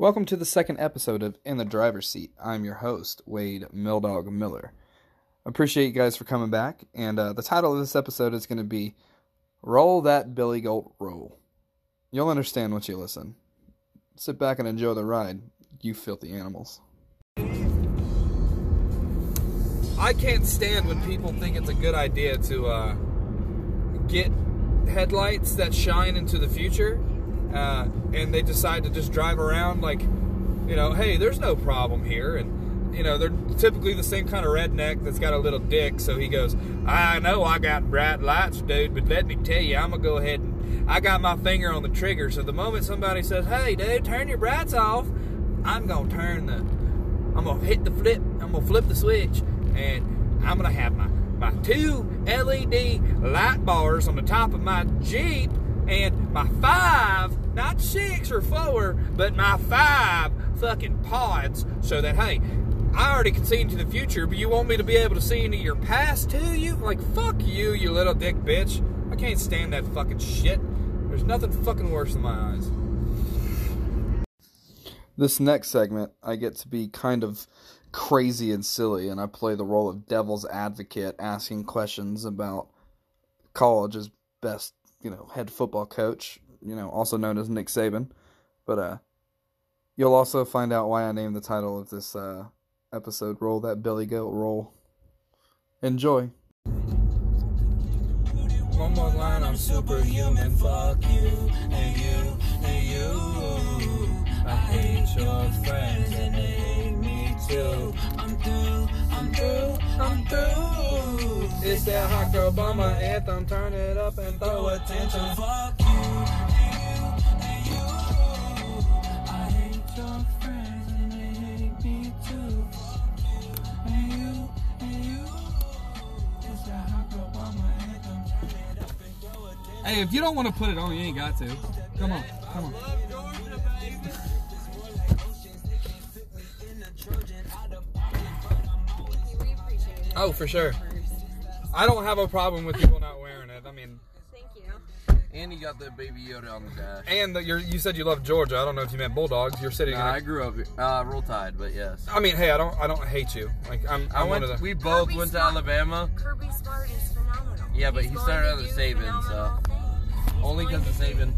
Welcome to the second episode of In the Driver's Seat. I'm your host, Wade Mildog Miller. Appreciate you guys for coming back, and uh, the title of this episode is going to be Roll That Billy Goat Roll. You'll understand once you listen. Sit back and enjoy the ride, you filthy animals. I can't stand when people think it's a good idea to uh, get headlights that shine into the future uh, and they decide to just drive around like, you know, hey, there's no problem here. And, you know, they're typically the same kind of redneck that's got a little dick. So he goes, I know I got bright lights, dude, but let me tell you, I'm to go ahead and I got my finger on the trigger. So the moment somebody says, hey, dude, turn your brights off, I'm to turn the, I'm to hit the flip, I'm to flip the switch, and I'm to have my, my two LED light bars on the top of my Jeep and my five, not six or four, but my five fucking pods so that, hey, I already can see into the future, but you want me to be able to see into your past too? You like fuck you, you little dick bitch. I can't stand that fucking shit. There's nothing fucking worse than my eyes. This next segment, I get to be kind of crazy and silly, and I play the role of devil's advocate, asking questions about college's best you know, head football coach, you know, also known as Nick Saban. But uh you'll also find out why I named the title of this uh episode Roll That Billy Goat Roll. Enjoy. One more line, I'm superhuman. Fuck you and you and you. I hate your friends and they hate me too. I'm through, I'm through, I'm through. It's that hot girl bummer anthem. Turn it up and throw attention. Fuck you and you and you. I hate your friends and they hate me too. And you and you. It's that hot girl bummer anthem. Turn it up and throw attention. Hey, if you don't want to put it on, you ain't got to. Come on, come on. Oh, for sure. I don't have a problem with people not wearing it. I mean, Thank you. And you got the baby Yoda on the dash. and the, you're, you said you love Georgia. I don't know if you meant Bulldogs. You're sitting. Nah, I in grew up uh, Roll Tide, but yes. I mean, hey, I don't, I don't hate you. Like, I'm, I I'm one went. of the. We both Kirby went to Smart- Alabama, Kirby Smart is phenomenal. Yeah, but He's he started to out as Saban, so- things. Only because of to do- Saban.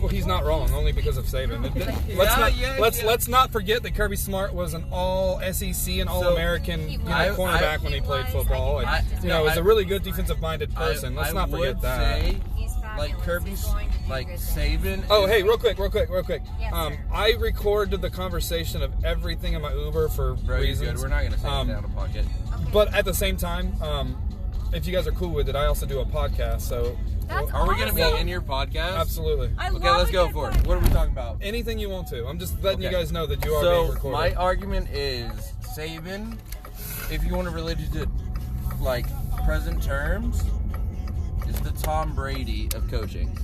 Well, he's not wrong, only because of Saban. It- it- Yeah, let's not yeah, let's yeah. let's not forget that Kirby Smart was an All SEC and All American He you know, cornerback I- when he he played was. football, and I- you know, I- is a really good defensive minded person. I, let's I not forget would that. Say, like Kirby, He's going to do like good. Saban. Oh, hey, real quick, real quick, real quick. Yes, um. I recorded the conversation of everything in my Uber for Bro, you're reasons. good. We're not gonna say Um, it down a pocket. Okay. But at the same time, um, if you guys are cool with it, I also do a podcast. So That's Are we gonna be in your podcast? absolutely, I Okay, love let's go good for it. What are we talking about? anything you want to. I'm just letting you guys know that you are being So recorded. my argument is Saban, if you want to relate it to like present terms, is the Tom Brady of coaching.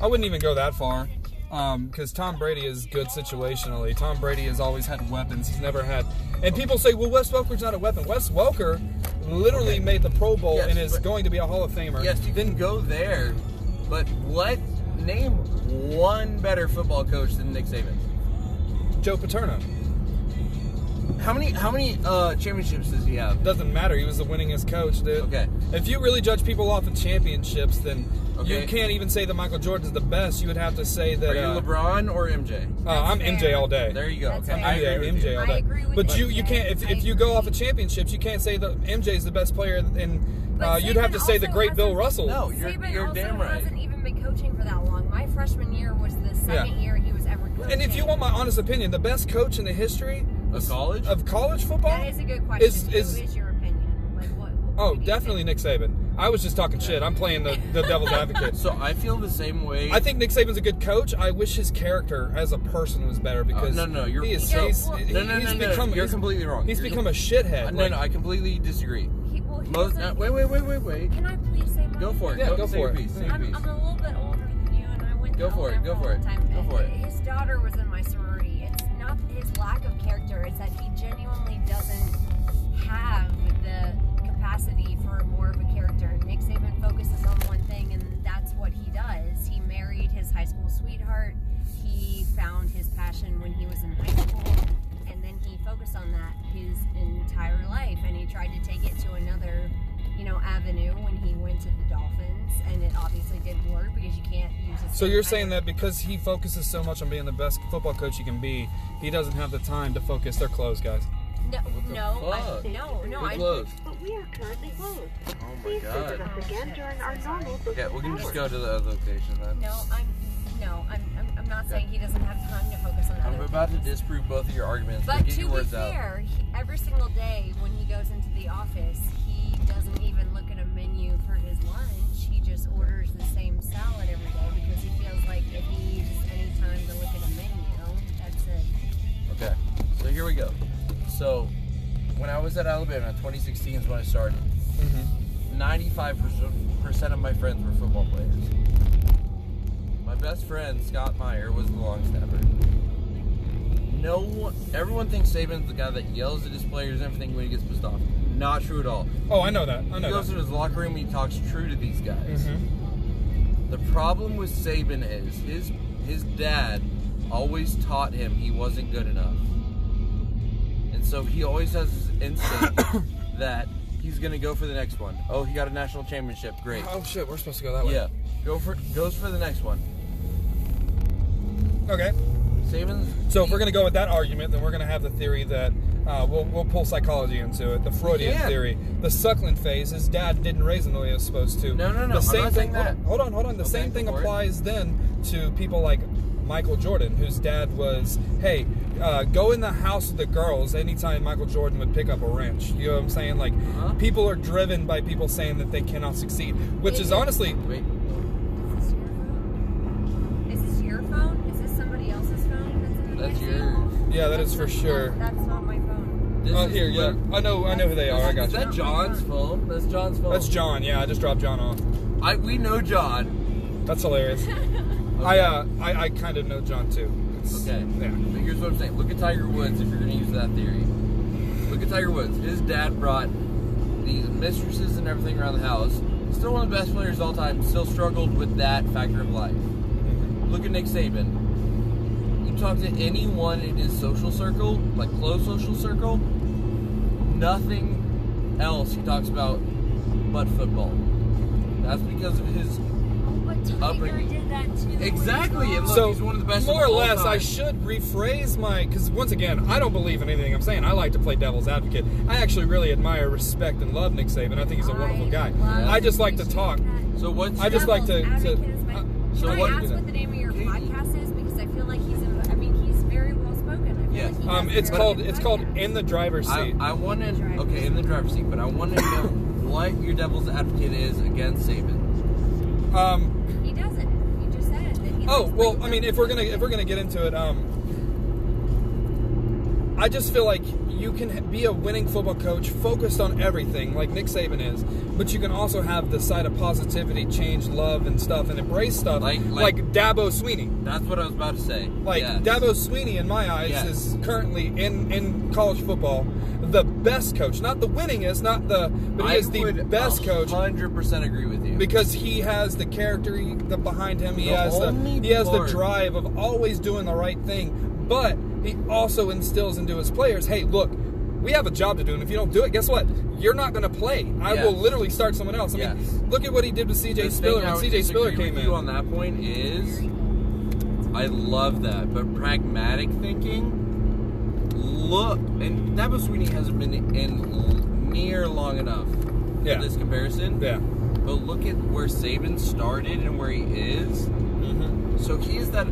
I wouldn't even go that far. Um, because Tom Brady is good situationally. Tom Brady has always had weapons. He's never had. And people say, well, Wes Welker's not a weapon. Wes Welker literally made the Pro Bowl Yes, and is going to be a Hall of Famer. Yes, you can go there, but what? Name one better football coach than Nick Saban. Joe Paterno. How many? How many uh, championships does he have? Doesn't matter. He was the winningest coach, dude. Okay. If you really judge people off of championships, then Okay. you can't even say that Michael Jordan's the best. You would have to say that. Are you uh, LeBron or MJ? uh, I'm That's MJ all day. There you go. That's Okay. I agree with MJ you. all I day. agree with but you. you, you can't if, if you go off of championships, you can't say that MJ is the best player, and uh, you'd have to say the great Bill Russell. No, you're, Saban you're also damn right. hasn't even been coaching for that long. My freshman year was the second Yeah. year he was ever coaching. And if you want my honest opinion, the best coach in the history Of college? of college football that is a good question. is is Who is your opinion? Like what? what oh definitely think? Nick Saban. I was just talking shit. I'm playing the, the devil's advocate. So I feel the same way. I think Nick Saban's a good coach. I wish his character as a person was better because Uh, no, no, you're- he is, So- he's, well- he- no, no, he's no, no, become You're he's, completely wrong. he's You're become a shithead. Uh, no, Like, no, I completely disagree. He, well, he Most, doesn't- uh, wait, wait, wait, wait, wait. Can I please say my Go for it. Yeah, go, go for it. piece. Say your I'm, piece. I'm a little bit older than you, and I went Go for it, go for it, go for it. His daughter was in my sorority his lack of character is that he genuinely doesn't have the capacity for more of a character. Nick Saban focuses on one thing, and that's what he does. He married his high school sweetheart. He found his passion when he was in high school, and then he focused on that his entire life, and he tried to take it to another went to the Dolphins, and it obviously didn't work because you can't use. the So you're kind saying that because he focuses so much on being the best football coach he can be, he doesn't have the time to focus. They're closed, guys. No, no, I, no, no. We're I, closed. But we are currently closed. Oh my Please visit god. us again during our normal business Okay, we can just go to the other location then. No, I'm no, I'm, I'm, I'm not saying he doesn't have time to focus on I'm other about to disprove both of your arguments, but, But get to your be words out. fair, he, every single day when he goes into the office, salad every day because he feels like if he uses any time to look at a menu, that's it. Okay, so here we go. So, when I was at Alabama, 2016 is when I started. Mm-hmm. 95% of my friends were football players. My best friend, Scott Meyer, was the long snapper. No one, everyone thinks Saban's the guy that yells at his players and everything when he gets pissed off. Not true at all. Oh, I know that. I He goes that. to his locker room and he talks true to these guys. Mhm. The problem with Saban is his his dad always taught him he wasn't good enough. And so he always has this instinct that he's gonna go for the next one. Oh, he got a national championship, great. Oh shit, we're supposed to go that way. Yeah. Go for goes for the next one. Okay. Saban's So if we're gonna go with that argument, then we're gonna have the theory that uh, we'll we'll pull psychology into it. The Freudian can. theory, the suckling phase. His dad didn't raise him the way he was supposed to. No, no, no, The I'm same not thing. saying that. Hold on, hold on, hold on. The Okay, same thing go for it. applies then to people like Michael Jordan, whose dad was, hey, uh, go in the house with the girls anytime Michael Jordan would pick up a wrench. You know what I'm saying? Like Uh-huh. people are driven by people saying that they cannot succeed, which is honestly. wait. Is this your phone? Is this your phone? Is this somebody else's phone? That's, That's yours. Yeah, that is That's for sure. That's phone. This Oh, is here, yeah. I know, I know who they are. I got Is you. that John's phone? That's John's phone. That's John. Yeah, I just dropped John off. I we know John. That's hilarious. I uh, I, I kind of know John too. It's, Okay. Yeah. But here's what I'm saying. Look at Tiger Woods if you're going to use that theory. Look at Tiger Woods. His dad brought these mistresses and everything around the house. Still one of the best players of all time. Still struggled with that factor of life. Look at Nick Saban. You talk to anyone in his social circle, like close social circle, nothing else he talks about but football. That's because of his But Tiger Upbringing. did that too. Exactly, and look, So he's one of the best. more of or all less, I should rephrase my because once again, I don't believe in anything I'm saying. I like to play devil's advocate. I actually really admire, respect, and love Nick Saban. I think he's a wonderful guy. I just like to talk. that. So what? I just like to- Devil's to- advocate is my- uh, Can so I what- Um, it's a very called it's called in the driver's I, seat. I want to okay in the driver's seat, but I want to know what your devil's advocate is against Saban. Um, He doesn't. You just said that. He Oh well, I mean, if we're gonna if we're gonna get into it, um, I just feel like you can be a winning football coach, focused on everything, like Nick Saban is, but you can also have the side of positivity, change, love, and stuff, and embrace stuff, Like- like, like- Dabo Swinney. That's what I was about to say. Like Yes. Dabo Swinney, in my eyes, Yes. is currently in in college football the best coach, not the winningest, not the, but he I is the best coach Hundred percent agree with you. because he has the character he- the behind him. He The has the he has the drive of always doing the right thing, but he also instills into his players, "Hey, look, we have a job to do, and if you don't do it, guess what? You're not going to play. I Yes. will literally start someone else." I Yes. mean, look at what he did with C.J. Spiller when C.J. Spiller came in. on that point is, I love that, but pragmatic thinking. Look, and Dabo Swinney hasn't been in near long enough Yeah. for this comparison. yeah. But look at where Saban started and where he is. Mm-hmm. So he that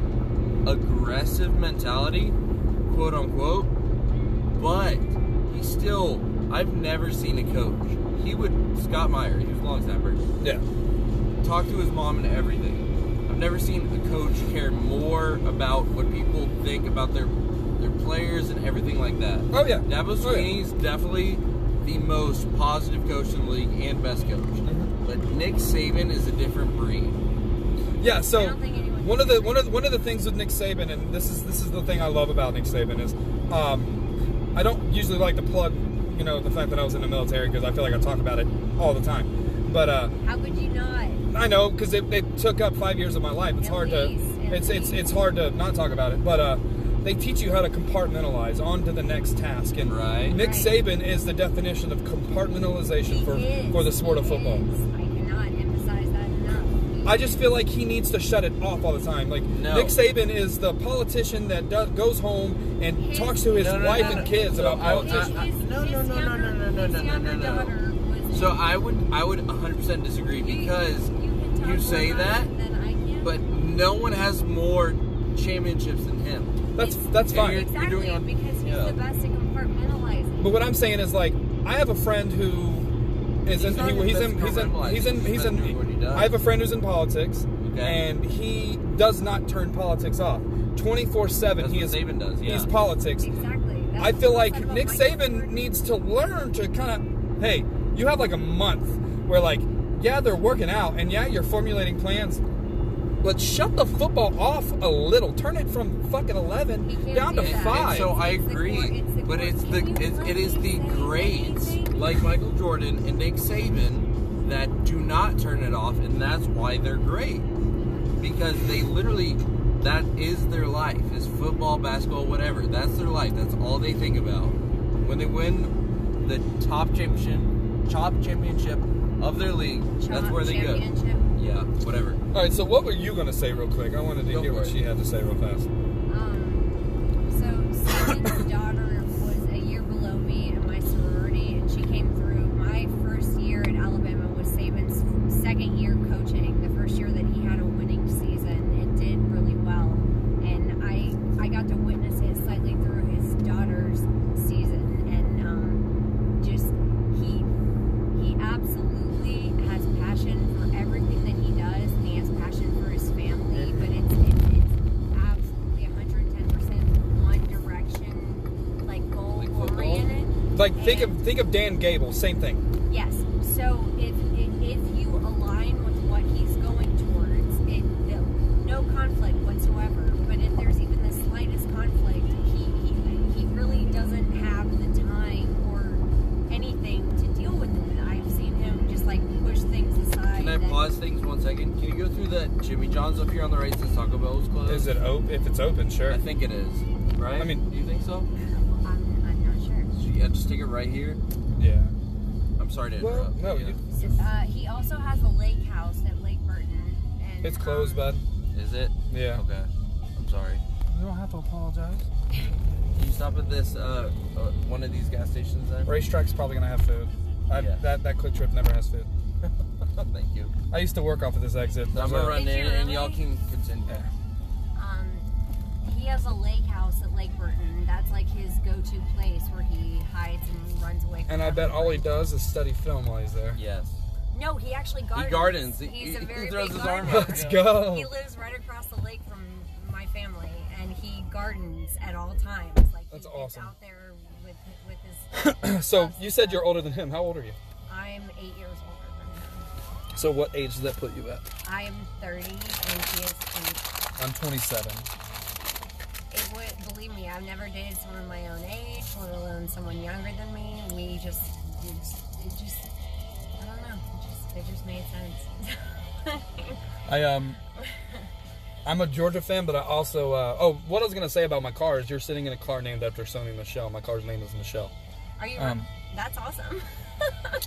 aggressive mentality, quote unquote, but he still, I've never seen a coach. He would, Scott Meyer, he was a long snapper, Yeah. talk to his mom and everything. I've never seen a coach care more about what people think about their their players and everything like that. Oh yeah. Dabo Oh, yeah. Swinney's definitely the most positive coach in the league and best coach. Mm-hmm. But Nick Saban is a different breed. Yeah, I so don't think anyone one of the one of the, one of the things with Nick Saban, and this is this is the thing I love about Nick Saban is, um, I don't usually like to plug, you know, the fact that I was in the military because I feel like I talk about it all the time. But uh, How could you not? I know because it, it took up five years of my life. It's At hard least, to it's it's it's hard to not talk about it. But uh, they teach you how to compartmentalize onto the next task. And Right. Nick Right. Saban is the definition of compartmentalization He for is. for the sport of football. is. I just feel like he needs to shut it off all the time. Like No. Nick Saban is the politician that does, goes home and His- talks to his No, no, wife no, and kids So about politics. No, no, no, no, no, no, no, no, no, no, no. So I would I would 100% disagree because you can you say that, it than I can. but no one has more championships than him. that's that's fine. you're- Exactly, doing on- because he's yeah. the best at compartmentalizing. But what I'm saying is like I have a friend who is He's in he, he's in he's in he's in He's he's in what he does. I have a friend who's in politics Okay. and he does not turn politics off. 24/7 That's he what is Saban does, yeah. He's politics. Exactly. That's I feel like Nick Saban needs to learn to kind of, hey, you have like a month where like, yeah, they're working out and yeah, you're formulating plans. But shut the football off a little. Turn it from fucking eleven can't down to do that. five. So I It's the agree, core- it's but it's the Can you it's, let it is me the say grades anything? like Michael Jordan and Nick Saban that do not turn it off, and that's why they're great because they literally that is their life is football, basketball, whatever. That's their life. That's all they think about. When they win the top championship, top championship of their league, that's where they go. Championship. Yeah, whatever. All right. So what were you gonna say real quick? I wanted to Go hear what it. she had to say real fast. Um, so Saban's daughter was a year below me in my sorority, and she came through. My first year at Alabama was Saban's second year coaching. The first year that he had a winning season, and did really well. And I I got to witness it slightly through his daughter's season, and um, just he he absolutely has passion for everything that he does, and he has passion for his family. But it's it's, it's absolutely 110 percent one direction, like goal Like football? oriented. Like think of think of Dan Gable. Same thing. Yes. So if if, if you align with what he's going towards, it no, no conflict whatsoever. But if there's even the slightest conflict, he he, he really doesn't have the time or anything to deal with it. I've seen him just like push things aside. Can I and- pause things one second? Can you go through that Jimmy John's up here on the right since Taco Bell was closed? Is it open? If it's open, sure. I think it is. Right? I mean- do you think so? I'm, I'm not sure. Yeah, just take it right here. Yeah. I'm sorry to Well, interrupt. no, yeah. you, Uh, he also has a lake house at Lake Burton. And, it's closed, um, bud. Is it? Yeah. Okay. I'm sorry. You don't have to apologize. Can you stop at this uh, uh one of these gas stations then? RaceTrac's probably gonna have food. I, Yeah. That that QuikTrip never has food. Thank you. I used to work off of this exit. I'm gonna run Did in you and y'all can continue. Yeah. He has a lake house at Lake Burton. That's like his go-to place where he hides and runs away. From And I bet all he does is study film while he's there. Yes. No, he actually gardens. gardens. He- He's he a very throws big his arm gardener. out. Let's go. He lives right across the lake from my family, and he gardens at all times. Like That's he awesome. Out there with with his. So you said you're older than him. How old are you? I'm eight years older than him. So what age does that put you at? I'm 30, and he is eight. I'm 27. It would believe me, I've never dated someone my own age, let alone someone younger than me. We just, it just, it just I don't know, it just, it just made sense. I um, I'm a Georgia fan, but I also uh, oh, what I was gonna say about my car is you're sitting in a car named after Sony Michel. My car's name is Michelle. Are you? Um, that's awesome.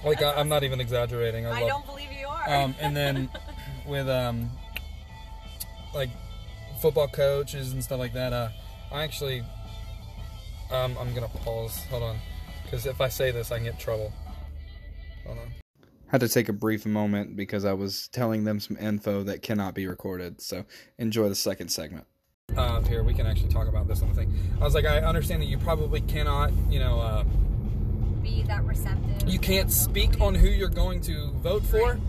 Like I, I'm not even exaggerating. I I love. don't believe you are. Um, and then with um, like football coaches and stuff like that. Uh, I actually, um, I'm gonna pause. Hold on, because if I say this, I can get in trouble. Hold on. Had to take a brief moment because I was telling them some info that cannot be recorded. So enjoy the second segment. Uh, here we can actually talk about this on the thing. I was like, I understand that you probably cannot, you know, uh, Be that receptive. you can't speak on who you're going to vote for.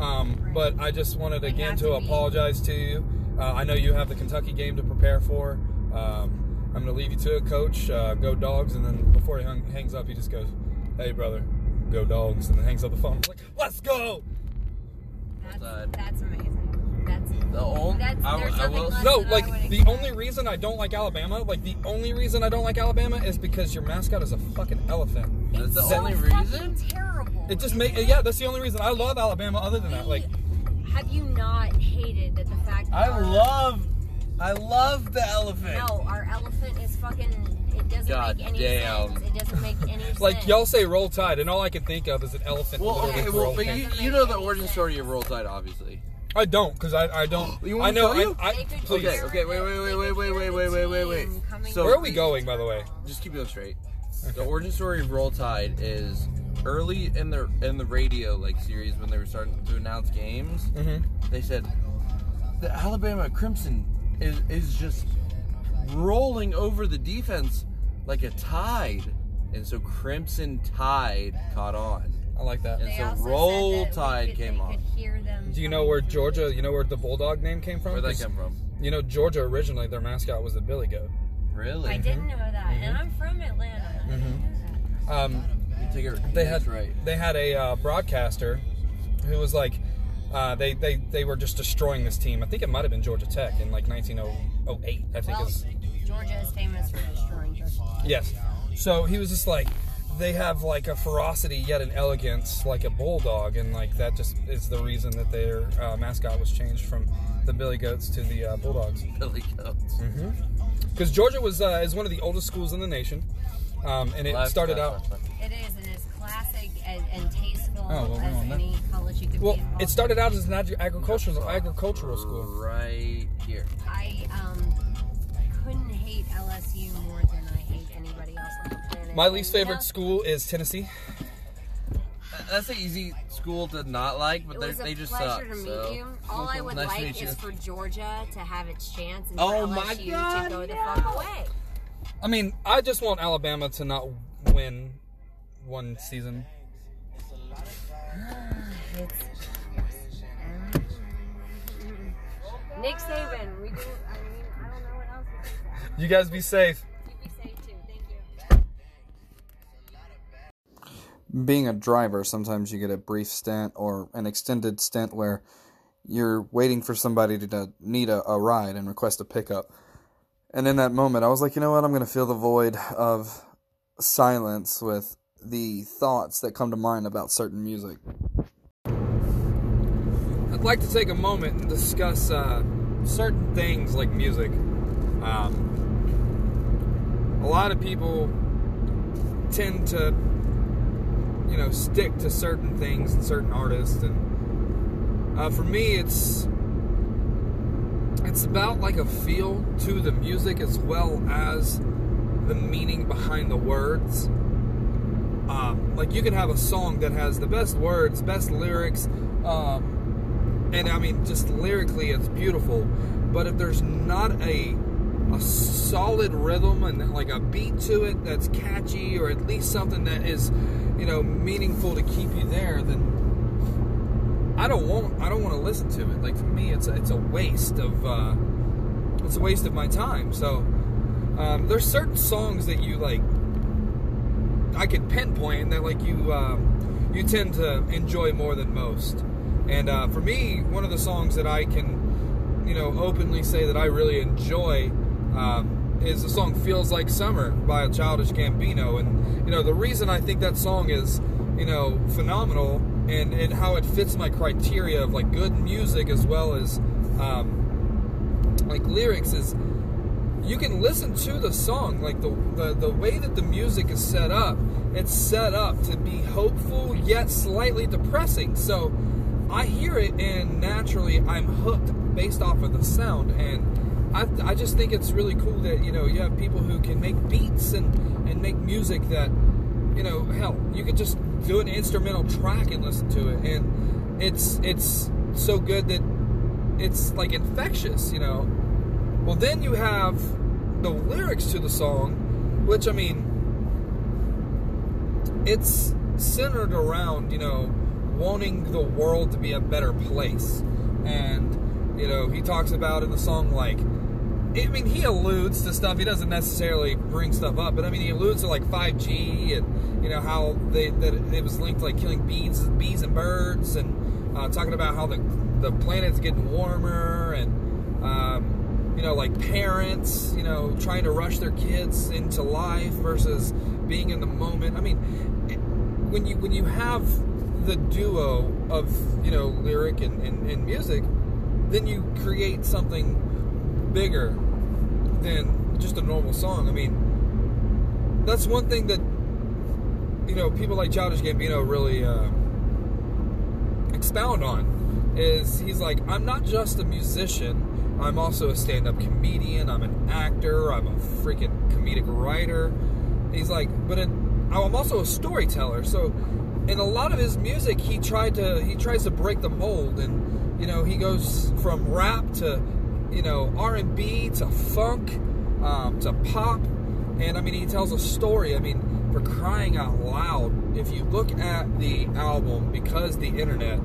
Um, but I just wanted again to to apologize to you. Uh, I know you have the Kentucky game to prepare for. Um, I'm going to leave you to it, Coach. Uh, go dogs. And then before he hung, hangs up, he just goes, "Hey, brother, go dogs," and then hangs up the phone. I'm like, "Let's go!" That's, that? that's amazing. That's The only That's- I, I will No, than I like the expect. only reason I don't like Alabama, like the only reason I don't like Alabama is because your mascot is a fucking elephant. That's the so only reason? Terrible. It just make yeah, that's the only reason I love Alabama. Other than that, like have you not hated that the fact that I love I love the elephant. No, our elephant is fucking. It doesn't God make any damn. sense. It doesn't make any sense. like y'all say roll tide, and all I can think of is an elephant. Well, literally okay, for well, roll but you, you know the origin sense. story of Roll Tide, obviously. I don't because I, I don't. You I want me know. to tell you? I, I, They could please. hear Okay, okay, wait, the- wait, wait, they wait, could wait, hear wait, the wait, wait, wait, wait. coming So- Where are we going, by the way? Just keep it straight. The origin story of Roll Tide is early in the in the radio like series when they were starting to announce games. Mm-hmm. They said the Alabama Crimson is is just rolling over the defense like a tide, and so Crimson Tide caught on. I like that. And They so Roll Tide could- came they on. could Do you know where. Georgia? You know where the bulldog name came from? Where'd that 'Cause, come from? You know, Georgia originally their mascot was the billy goat. Really? I didn't know that, and I'm from Atlanta. I didn't know that. Um, You take it. they had right. they had a uh, broadcaster who was like uh, they, they they were just destroying this team. I think it might have been Georgia Tech in like 1908. I think Well, is Georgia is famous for destroying Georgia. yes. So he was just like they have like a ferocity yet an elegance like a bulldog, and like that just is the reason that their uh, mascot was changed from the billy goats to the uh, bulldogs. Billy Goats. Because Georgia was uh, is one of the oldest schools in the nation, um, and it Last- started out. last- last. It is, and it's classic and, and tasteful Oh, well, as well, that- college you could Well, be involved it started out as an ag- agricultural agricultural school. Right here. I um couldn't hate LSU more than I hate anybody else on the planet. My least favorite no, school is Tennessee. That's an easy school to not like, but It they was a they just pleasure suck. to meet so. you. All I would Nice like is for Georgia to have its chance and Oh for my LSU God, to go the fuck away. I mean, I just want Alabama to not win one season. It's Nick Saban. We do. I mean, I don't know what else to. You guys be safe. You be safe too. Thank you. being a driver, sometimes you get a brief stint or an extended stint where you're waiting for somebody to, to need a, a ride and request a pickup. And in that moment, I was like, you know what? I'm going to fill the void of silence with the thoughts that come to mind about certain music. I'd like to take a moment and discuss uh, certain things like music. Um, a lot of people tend to, you know, stick to certain things and certain artists, and uh, for me, it's it's about like a feel to the music as well as the meaning behind the words. Um, like you can have a song that has the best words, best lyrics, um, and I mean just lyrically it's beautiful. But if there's not a a solid rhythm and like a beat to it that's catchy, or at least something that is, you know, meaningful to keep you there, then I don't want I don't want to listen to it. Like to me, it's a, it's a waste of uh, it's a waste of my time. So um, there's certain songs that you like I could pinpoint that like you um, you tend to enjoy more than most. And uh, for me, one of the songs that I can you know openly say that I really enjoy um, is the song "Feels Like Summer" by a Childish Gambino. And you know the reason I think that song is you know phenomenal and and how it fits my criteria of like good music as well as um, like lyrics is you can listen to the song like the, the the way that the music is set up it's set up to be hopeful yet slightly depressing. So i hear it and naturally i'm hooked based off of the sound. And i, I just think it's really cool that you know you have people who can make beats and and make music that you know hell you could just do an instrumental track and listen to it. And it's it's so good that it's like infectious you know well, then you have the lyrics to the song, which I mean, it's centered around, you know, wanting the world to be a better place. And, you know, he talks about in the song, like, I mean, he alludes to stuff. He doesn't necessarily bring stuff up, but I mean, he alludes to like 5G and you know how they that it was linked to like killing bees, bees and birds, and uh, talking about how the the planet's getting warmer and you know like parents, you know, trying to rush their kids into life versus being in the moment. I mean, when you when you have the duo of you know lyric and, and, and music, then you create something bigger than just a normal song. I mean, that's one thing that you know people like Childish Gambino really uh, expound on is he's like, I'm not just a musician. I'm also a stand-up comedian. I'm an actor. I'm a freaking comedic writer. He's like, but in, I'm also a storyteller. So, in a lot of his music, he tried to he tries to break the mold, and you know, he goes from rap to you know R&B to funk um, to pop, and I mean, he tells a story. I mean, for crying out loud, if you look at the album, because the internet.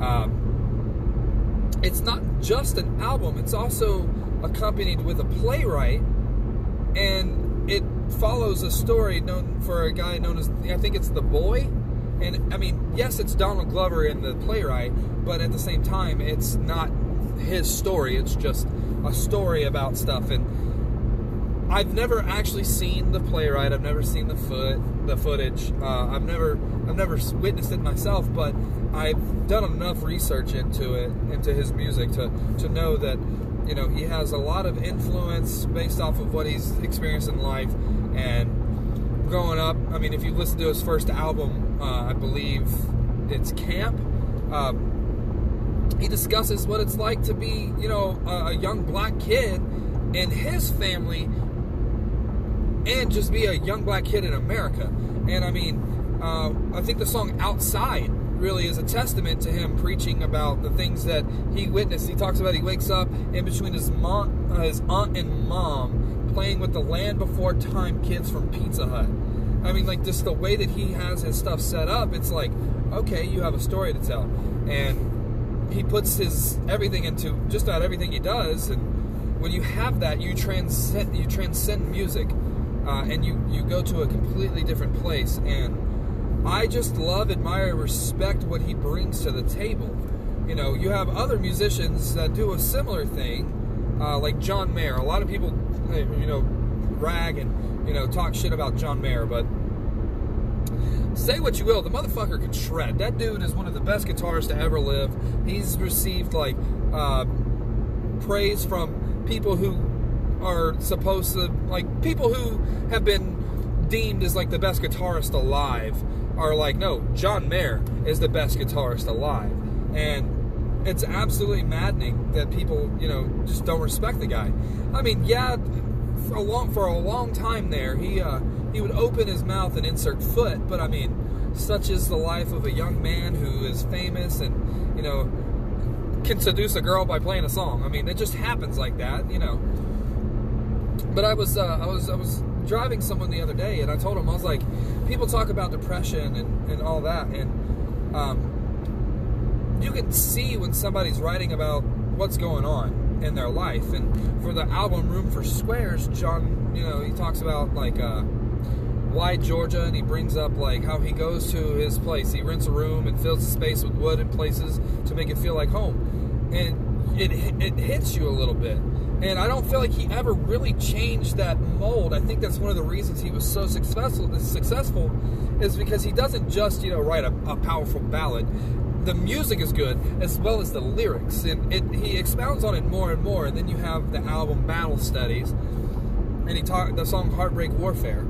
Um, it's not just an album, it's also accompanied with a playwright, and it follows a story known for a guy known as, I think it's The Boy. And I mean, yes, it's Donald Glover in the playwright, but at the same time, it's not his story, it's just a story about stuff. And I've never actually seen the playwright. I've never seen the foot, the footage. Uh, I've never, I've never witnessed it myself. But I've done enough research into it, into his music, to to know that you know he has a lot of influence based off of what he's experienced in life and growing up. I mean, if you listen to his first album, uh, I believe it's Camp. Um, he discusses what it's like to be, you know, a, a young black kid in his family and just be a young black kid in America. And I mean, uh, I think the song Outside really is a testament to him preaching about the things that he witnessed. He talks about he wakes up in between his mom, uh, his aunt and mom playing with the Land Before Time kids from Pizza Hut. I mean, like just the way that he has his stuff set up, it's like, okay, you have a story to tell, and he puts his everything into just about everything he does, and when you have that, you transcend you transcend music, uh, and you you go to a completely different place, and I just love, admire, respect what he brings to the table. You know, you have other musicians that do a similar thing, uh, like John Mayer. A lot of people, you know, rag and you know talk shit about John Mayer, but say what you will, the motherfucker can shred. That dude is one of the best guitarists to ever live. He's received like uh, praise from people who are supposed to like people who have been deemed as like the best guitarist alive are like no john mayer is the best guitarist alive. And it's absolutely maddening that people you know just don't respect the guy. I mean yeah for a long for a long time there he uh he would open his mouth and insert foot but i mean such is the life of a young man who is famous and you know can seduce a girl by playing a song. I mean it just happens like that you know but I was uh, I was I was driving someone the other day, and I told him I was like, people talk about depression and, and all that, and um, you can see when somebody's writing about what's going on in their life. And for the album Room for Squares, John, you know, he talks about like uh, why Georgia, and he brings up like how he goes to his place, he rents a room and fills the space with wood and places to make it feel like home, and it it hits you a little bit. And I don't feel like he ever really changed that mold. I think that's one of the reasons he was so successful. Successful is because he doesn't just you know write a, a powerful ballad. The music is good as well as the lyrics, and it, he expounds on it more and more. And then you have the album Battle Studies, and he talked the song Heartbreak Warfare.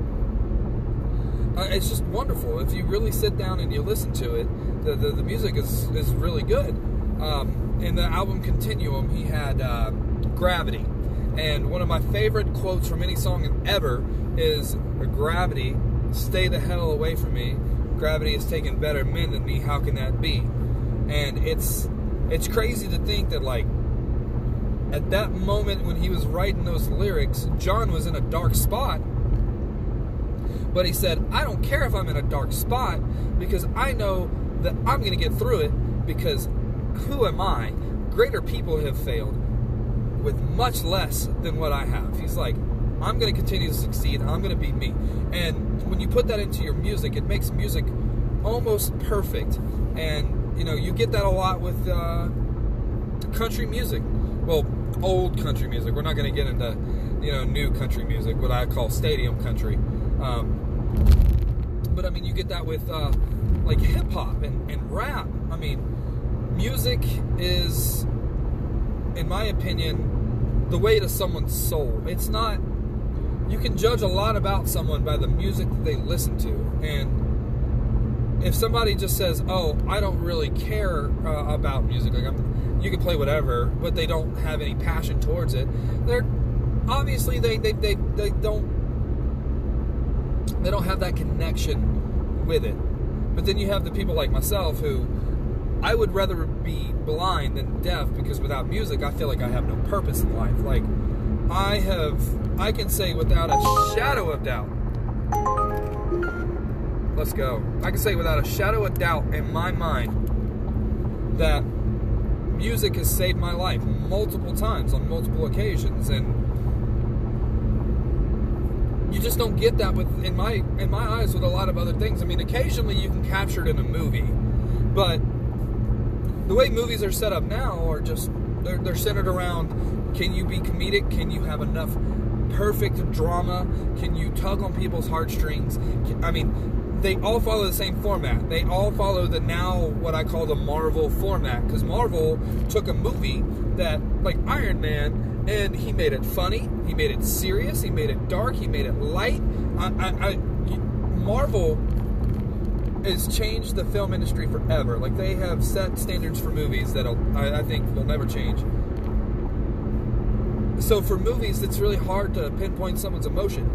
Uh, it's just wonderful. If you really sit down and you listen to it, the the, the music is is really good. Um, in the album Continuum, he had. Uh, Gravity. And one of my favorite quotes from any song ever is Gravity, stay the hell away from me. Gravity has taken better men than me. How can that be? And it's it's crazy to think that like at that moment when he was writing those lyrics, John was in a dark spot. But he said, I don't care if I'm in a dark spot because I know that I'm going to get through it because who am I? Greater people have failed with much less than what I have. He's like, I'm going to continue to succeed. I'm going to be me. And when you put that into your music, it makes music almost perfect. And, you know, you get that a lot with uh, country music. Well, old country music. We're not going to get into, you know, new country music, what I call stadium country. Um, but, I mean, you get that with, uh, like, hip hop and, and rap. I mean, music is in my opinion, the weight of someone's soul. It's not. You can judge a lot about someone by the music that they listen to, and if somebody just says, "Oh, I don't really care uh, about music," like I'm, you can play whatever, but they don't have any passion towards it, they're obviously they they, they, they don't they don't have that connection with it. But then you have the people like myself who I would rather be blind than deaf because without music, I feel like I have no purpose in life. Like I have, I can say without a shadow of doubt. Let's go. I can say without a shadow of doubt in my mind that music has saved my life multiple times on multiple occasions and you just don't get that with in my in my eyes with a lot of other things. I mean, occasionally you can capture it in a movie, but the way movies are set up now are just they're, they're centered around can you be comedic? Can you have enough perfect drama? Can you tug on people's heartstrings? I mean, they all follow the same format. They all follow the now what I call the Marvel format because Marvel took a movie that like Iron Man and he made it funny, he made it serious, he made it dark, he made it light. I, I, I Marvel has changed the film industry forever. Like they have set standards for movies that I, I think will never change. So for movies, it's really hard to pinpoint someone's emotion.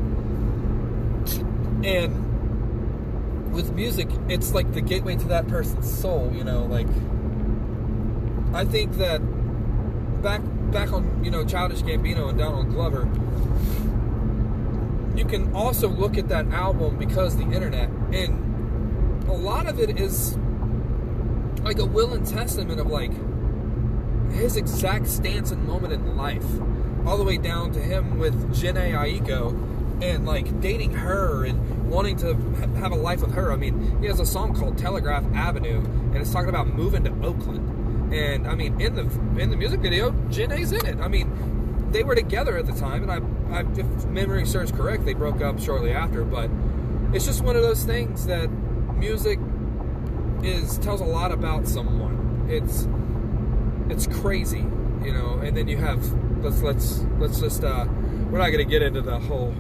And with music, it's like the gateway to that person's soul. You know, like I think that back back on you know Childish Gambino and Donald Glover, you can also look at that album because the internet and a lot of it is like a will and testament of like his exact stance and moment in life, all the way down to him with Jhené Aiko and like dating her and wanting to ha- have a life with her. I mean, he has a song called Telegraph Avenue, and it's talking about moving to Oakland. And I mean, in the in the music video, Jhené's in it. I mean, they were together at the time, and I, I if memory serves correct, they broke up shortly after. But it's just one of those things that music is tells a lot about someone. It's it's crazy, you know. And then you have let's let's let's just uh, we're not gonna get into the whole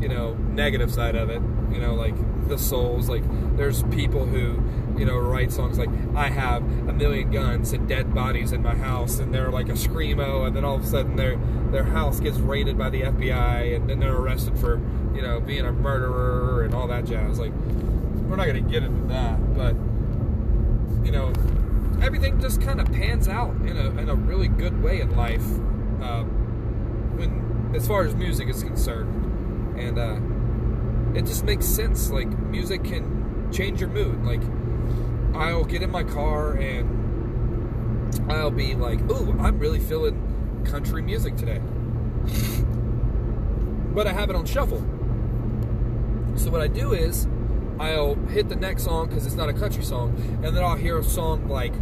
you know negative side of it. You know, like the souls. Like there's people who you know write songs like I have a million guns and dead bodies in my house, and they're like a screamo, and then all of a sudden their their house gets raided by the FBI, and then they're arrested for you know being a murderer and all that jazz. Like we're not gonna get into that, but you know, everything just kind of pans out in a, in a really good way in life uh, when as far as music is concerned. And uh, it just makes sense like music can change your mood. Like i'll get in my car and i'll be like ooh i'm really feeling country music today. But i have it on shuffle. So what i do is I'll hit the next song because it's not a country song, and then I'll hear a song like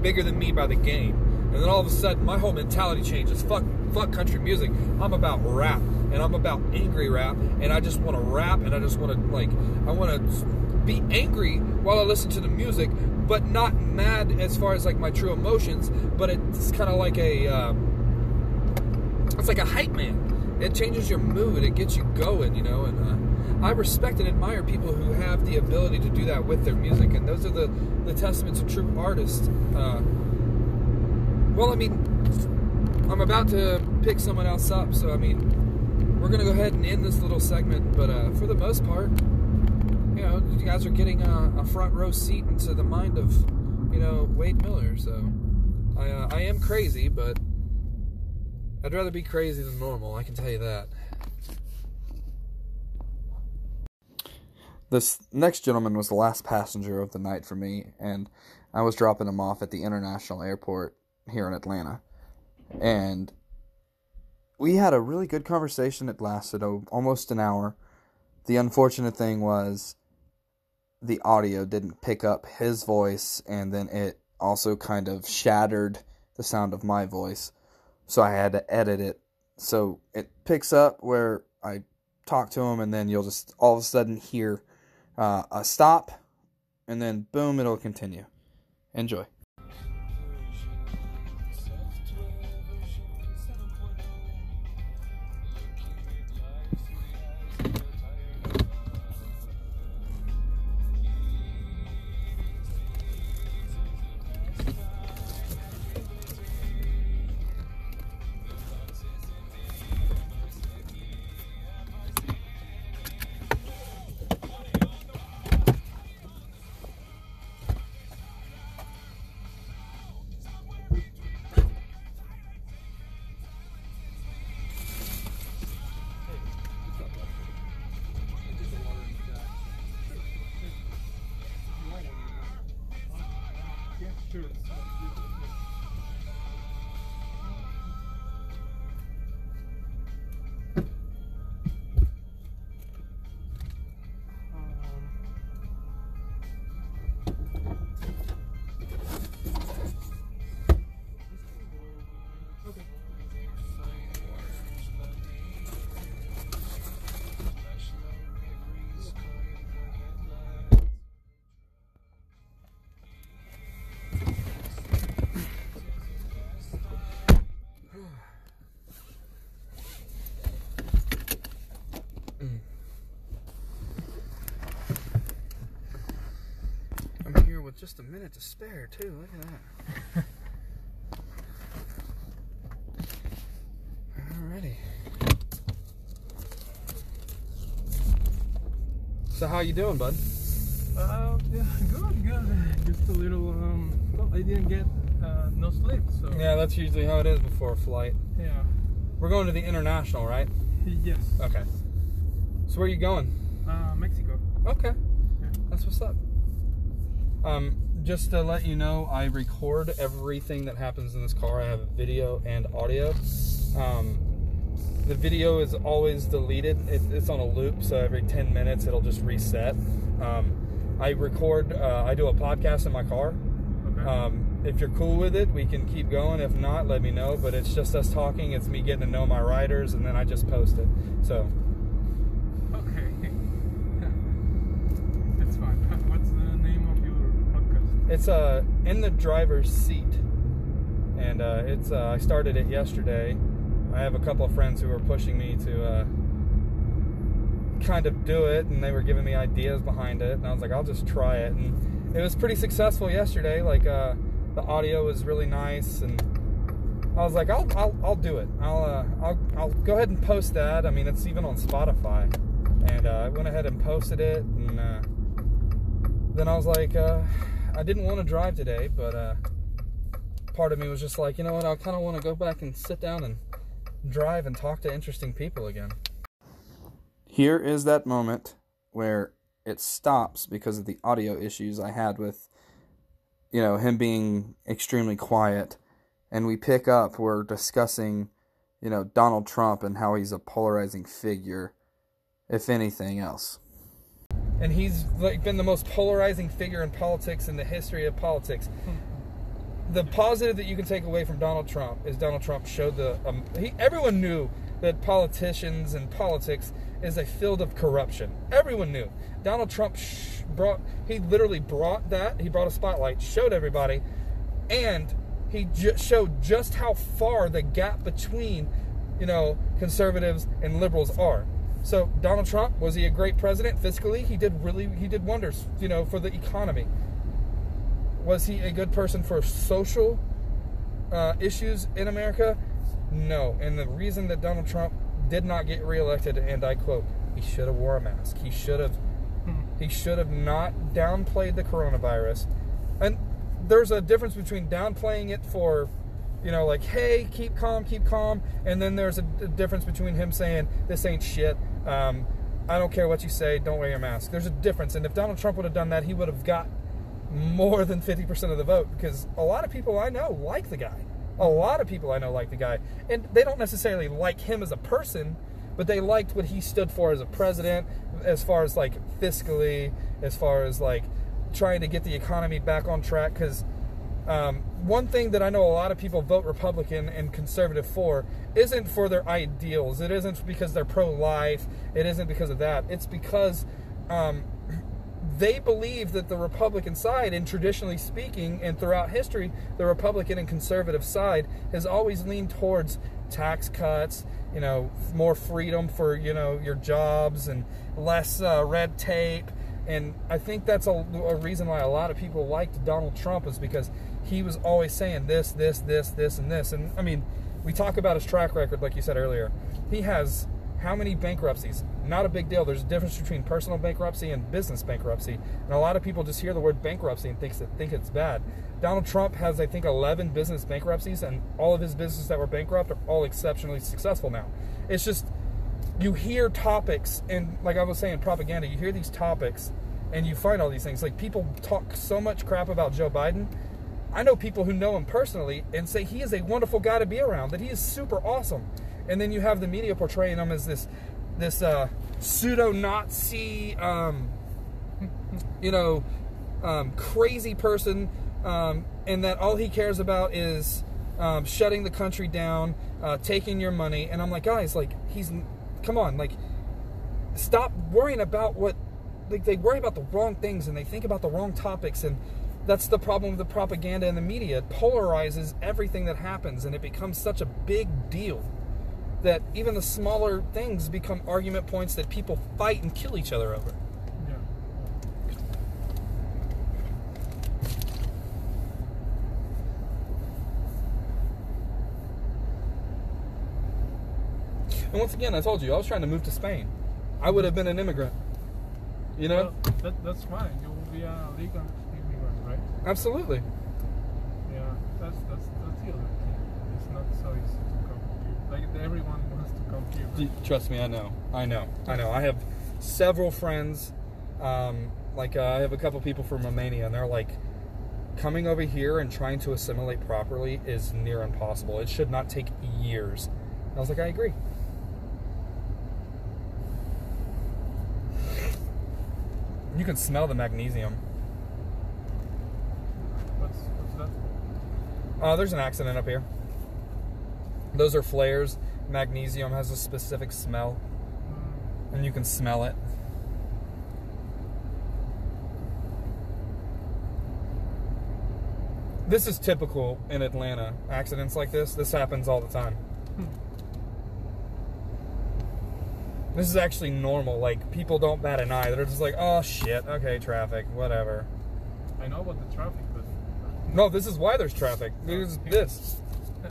"Bigger Than Me" by The Game, and then all of a sudden my whole mentality changes. Fuck, fuck country music. I'm about rap, and I'm about angry rap, and I just want to rap, and I just want to like, I want to be angry while I listen to the music, but not mad as far as like my true emotions. But it's kind of like a, uh, it's like a hype man. It changes your mood. It gets you going, you know, and. Uh, I respect and admire people who have the ability to do that with their music, and those are the, the testaments of true artists. Uh, well, I mean, I'm about to pick someone else up, so I mean, we're gonna go ahead and end this little segment. But uh, for the most part, you know, you guys are getting a, a front row seat into the mind of, you know, Wade Miller. So I uh, I am crazy, but I'd rather be crazy than normal. I can tell you that. This next gentleman was the last passenger of the night for me, and I was dropping him off at the international airport here in Atlanta. And we had a really good conversation. It lasted almost an hour. The unfortunate thing was the audio didn't pick up his voice, and then it also kind of shattered the sound of my voice. So I had to edit it. So it picks up where I talk to him, and then you'll just all of a sudden hear uh, a stop, and then boom, it'll continue. Enjoy. With just a minute to spare too. Look at that. Alrighty. So how you doing, bud? Uh, yeah, good, good. Just a little. Um, well, I didn't get uh, no sleep, so Yeah, that's usually how it is before a flight. yeah. We're going to the international, right? Yes. Okay. So where are you going? Uh, Mexico. Okay. Yeah. That's what's up. Um, just to let you know, I record everything that happens in this car. I have video and audio. Um, the video is always deleted. It, it's on a loop, so every 10 minutes it'll just reset. Um, I record, uh, I do a podcast in my car. Okay. Um, if you're cool with it, we can keep going. If not, let me know. But it's just us talking. It's me getting to know my writers, and then I just post it. So okay. That's fine. What's the name of your podcast? It's uh in the driver's seat, and uh, it's uh, I started it yesterday. I have a couple of friends who were pushing me to uh, kind of do it, and they were giving me ideas behind it, and I was like, I'll just try it, and it was pretty successful yesterday. Like uh, the audio was really nice, and I was like, I'll I'll, I'll do it. I'll uh, I'll I'll go ahead and post that. I mean, it's even on Spotify, and uh, I went ahead and posted it, and. Uh, then I was like, uh, I didn't want to drive today, but uh, part of me was just like, you know what, I kind of want to go back and sit down and drive and talk to interesting people again. Here is that moment where it stops because of the audio issues I had with, you know, him being extremely quiet. And we pick up, we're discussing, you know, Donald Trump and how he's a polarizing figure, if anything else and he's like been the most polarizing figure in politics in the history of politics. The positive that you can take away from Donald Trump is Donald Trump showed the um, he, everyone knew that politicians and politics is a field of corruption. Everyone knew. Donald Trump sh- brought he literally brought that he brought a spotlight, showed everybody, and he ju- showed just how far the gap between you know conservatives and liberals are. So Donald Trump was he a great president fiscally? He did really he did wonders, you know, for the economy. Was he a good person for social uh, issues in America? No. And the reason that Donald Trump did not get reelected, and I quote, he should have wore a mask. He should have he should have not downplayed the coronavirus. And there's a difference between downplaying it for you know, like, hey, keep calm, keep calm. And then there's a, a difference between him saying, this ain't shit. Um, I don't care what you say, don't wear your mask. There's a difference. And if Donald Trump would have done that, he would have got more than 50% of the vote because a lot of people I know like the guy. A lot of people I know like the guy. And they don't necessarily like him as a person, but they liked what he stood for as a president, as far as like fiscally, as far as like trying to get the economy back on track. Because um, one thing that I know a lot of people vote Republican and conservative for isn't for their ideals. It isn't because they're pro life. It isn't because of that. It's because um, they believe that the Republican side, and traditionally speaking, and throughout history, the Republican and conservative side has always leaned towards tax cuts, you know, more freedom for, you know, your jobs and less uh, red tape. And I think that's a, a reason why a lot of people liked Donald Trump is because he was always saying this, this, this, this, and this. And I mean, we talk about his track record, like you said earlier. He has how many bankruptcies? Not a big deal. There's a difference between personal bankruptcy and business bankruptcy. And a lot of people just hear the word bankruptcy and thinks that, think it's bad. Donald Trump has, I think, 11 business bankruptcies, and all of his businesses that were bankrupt are all exceptionally successful now. It's just you hear topics, and like I was saying, propaganda. You hear these topics, and you find all these things. Like people talk so much crap about Joe Biden, I know people who know him personally and say he is a wonderful guy to be around, that he is super awesome. And then you have the media portraying him as this this uh, pseudo Nazi, um, you know, um, crazy person, um, and that all he cares about is um, shutting the country down, uh, taking your money. And I'm like, guys, like he's, come on, like stop worrying about what like they worry about the wrong things and they think about the wrong topics and that's the problem with the propaganda and the media it polarizes everything that happens and it becomes such a big deal that even the smaller things become argument points that people fight and kill each other over Yeah. and once again i told you i was trying to move to spain i would have been an immigrant you know Well, that, that's fine. You will be a legal immigrant, right? Absolutely Yeah. That's that's that's the other thing. It's not so easy to come here. Like everyone wants to come here. D- Trust me, I know. I know. I know. I have several friends. Um, like uh, I have a couple people from Romania, and they're like, coming over here and trying to assimilate properly is near impossible. It should not take years. I was like, I agree. You can smell the magnesium. What's what's that for? Uh, there's an accident up here. Those are flares. Magnesium has a specific smell, and you can smell it. This is typical in Atlanta. Accidents like this, this happens all the time. This is actually normal. Like people don't bat an eye. They're just like, "Oh shit, okay, traffic, whatever." I know about the traffic, No, this is why there's traffic. There's this.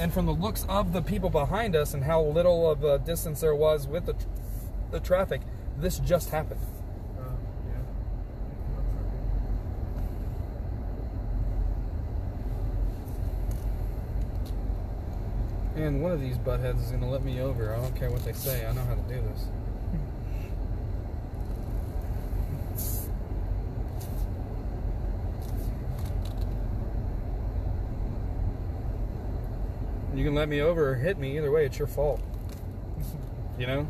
And from the looks of the people behind us and how little of a distance there was with the, tr- the traffic, this just happened. uh, yeah. And one of these buttheads is going to let me over. I don't care what they say. I know how to do this. You can let me over or hit me. Either way, it's your fault. You know?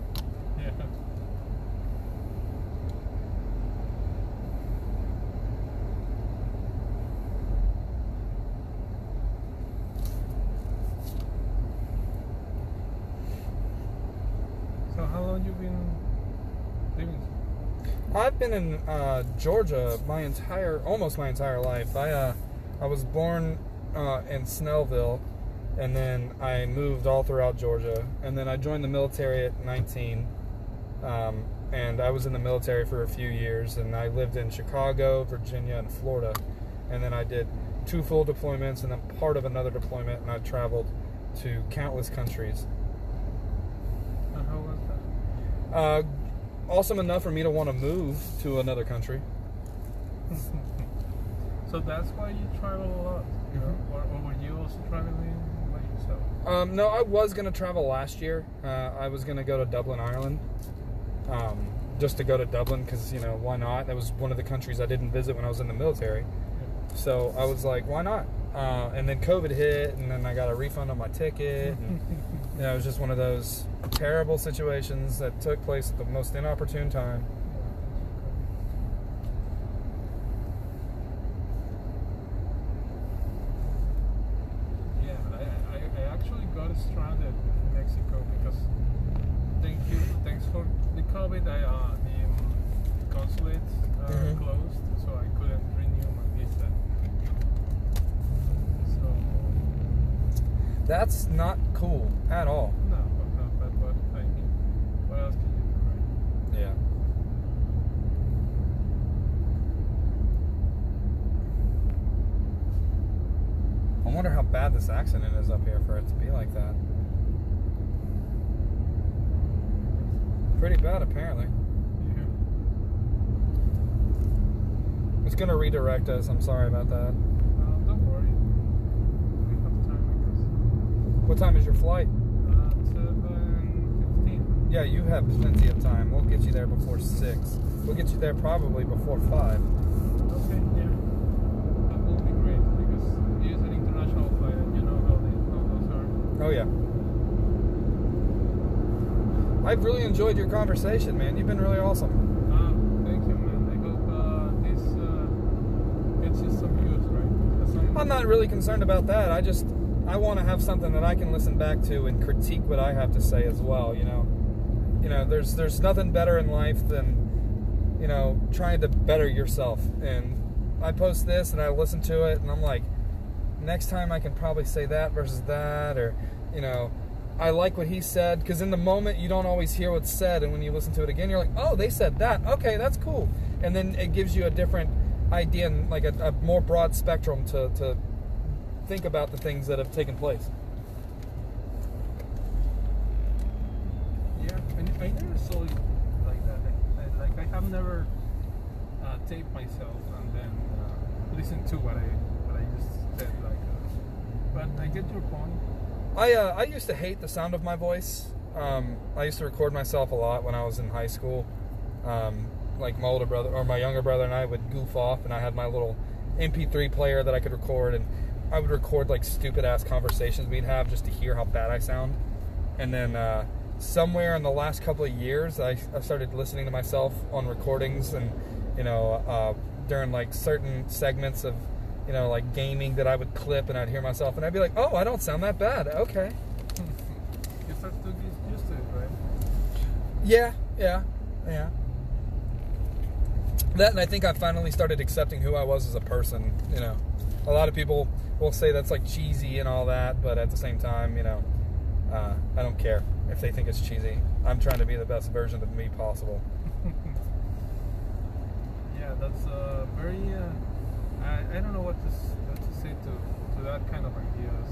Yeah. So how long you been living? I've been in uh, Georgia my entire, almost my entire life. I, uh, I was born uh, in Snellville, and then I moved all throughout Georgia, and then I joined the military at 19, um, and I was in the military for a few years, and I lived in Chicago, Virginia, and Florida, and then I did two full deployments, and then part of another deployment, and I traveled to countless countries. And how was that? Uh, awesome enough for me to want to move to another country. So that's why you travel a lot, you know? Mhm. Or, or were you also traveling yourself? Um, no, I was gonna travel last year. Uh, I was gonna go to Dublin, Ireland, um, just to go to Dublin because you know why not? That was one of the countries I didn't visit when I was in the military. So I was like, why not? Uh, and then COVID hit, and then I got a refund on my ticket. And, you know, it was just one of those terrible situations that took place at the most inopportune time. Yeah, I, I, I actually got stranded in Mexico because thank you, thanks for the COVID. I, uh, the, um, the consulates uh, Mhm. closed, so I couldn't renew my visa. So That's not cool at all. no, but no, but what I mean, what else can you do, right? Yeah. I wonder how bad this accident is up here for it to be like that. Pretty bad, apparently. Yeah. It's gonna redirect us. I'm sorry about that. Uh, don't worry. We have time, I What time is your flight? Uh, seven fifteen. Yeah, you have plenty of time. We'll get you there before six. We'll get you there probably before five. Okay. Yeah. Oh yeah. I've really enjoyed your conversation, man. You've been really awesome. Uh, thank you, man. I hope uh, this uh, gets you some views, right? Some, I'm not really concerned about that. I just I want to have something that I can listen back to and critique what I have to say as well. You know, you know, there's there's nothing better in life than you know trying to better yourself. And I post this and I listen to it and I'm like, next time I can probably say that versus that, or you know. I like what he said because in the moment you don't always hear what's said, and when you listen to it again, you're like, "Oh, they said that. Okay, that's cool." And then it gives you a different idea and like a, a more broad spectrum to, to think about the things that have taken place. Yeah, I, I never saw it like that. I, like I have never uh, taped myself and then uh, listened to what I what I just said. Like, uh, but I get your point. I uh, I used to hate the sound of my voice. Um, I used to record myself a lot when I was in high school. Um, like my older brother or my younger brother and I would goof off, and I had my little MP3 player that I could record, and I would record like stupid ass conversations we'd have just to hear how bad I sound. And then uh, somewhere in the last couple of years, I, I started listening to myself on recordings, and you know, uh, during like certain segments of you know like gaming that I would clip, and I'd hear myself, and I'd be like, oh, I don't sound that bad. Okay. You start to get used to it, right? Yeah, yeah, yeah. That, and I think I finally started accepting who I was as a person. You know, a lot of people will say that's like cheesy and all that, but at the same time, you know, uh, I don't care if they think it's cheesy. I'm trying to be the best version of me possible. Yeah, that's uh, very. Uh, I, I don't know what to what to say to to that kind of ideas.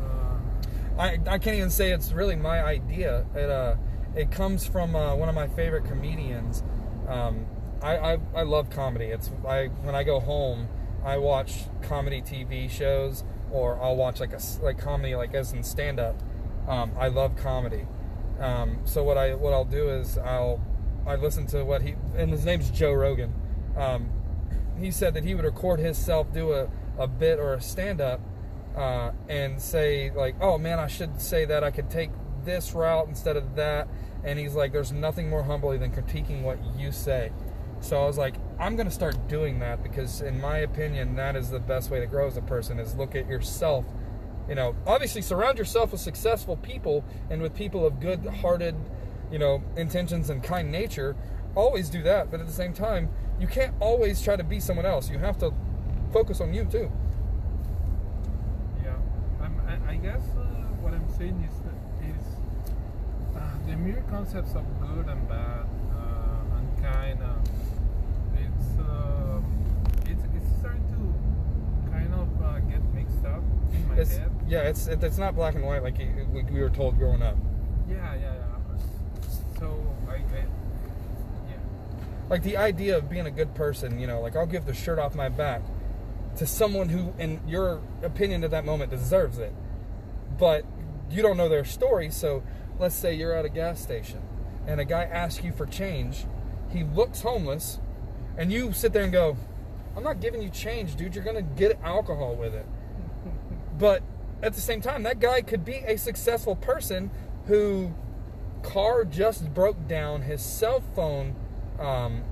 Uh, I, I can't even say it's really my idea. It uh it comes from uh, one of my favorite comedians. Um, I, I I love comedy. It's I when I go home, I watch comedy TV shows or I'll watch like a like comedy like as in stand up. Um, I love comedy. Um, so what I what I'll do is I'll I listen to what he and his name's Joe Rogan. Um, he said that he would record himself do a, a bit or a stand up uh, and say like, "Oh man, I should say that. I could take this route instead of that." And he's like, "There's nothing more humbling than critiquing what you say." So I was like, "I'm gonna start doing that because, in my opinion, that is the best way to grow as a person. Is look at yourself. You know, obviously surround yourself with successful people and with people of good-hearted, you know, intentions and kind nature. Always do that, but at the same time, you can't always try to be someone else. You have to focus on you too." yeah, I'm, I, I guess uh, what I'm saying is that is uh, the mere concepts of good and bad uh, and kind. Um, it's uh, it's it's starting to kind of uh, get mixed up in my It's head. yeah, it's it, it's not black and white like like we were told growing up. Yeah, yeah, yeah. So I, I. Like the idea of being a good person, you know, like I'll give the shirt off my back to someone who, in your opinion at that moment, deserves it, but you don't know their story. So let's say you're at a gas station and a guy asks you for change, he looks homeless, and you sit there and go, "I'm not giving you change, dude. You're gonna get alcohol with it." But at the same time, that guy could be a successful person who car just broke down. His cell phone, um,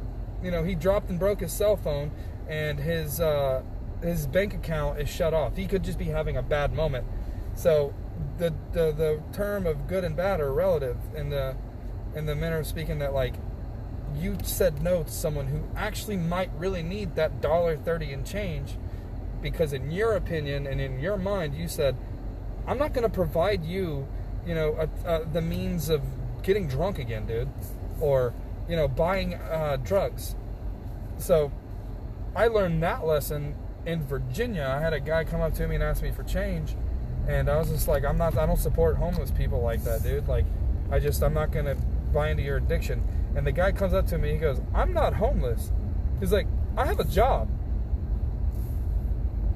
you know, he dropped and broke his cell phone, and his uh, his bank account is shut off. He could just be having a bad moment. So the the, the term of good and bad are relative in the in the manner of speaking that like you said no to someone who actually might really need that dollar thirty in change because in your opinion and in your mind you said i'm not going to provide you you know a, a, the means of getting drunk again dude or you know buying uh, drugs. So i learned that lesson in virginia. I had a guy come up to me and ask me for change and i was just like i'm not i don't support homeless people like that dude. Like i just i'm not to buy into your addiction. And the guy comes up to me he goes i'm not homeless. He's like i have a job.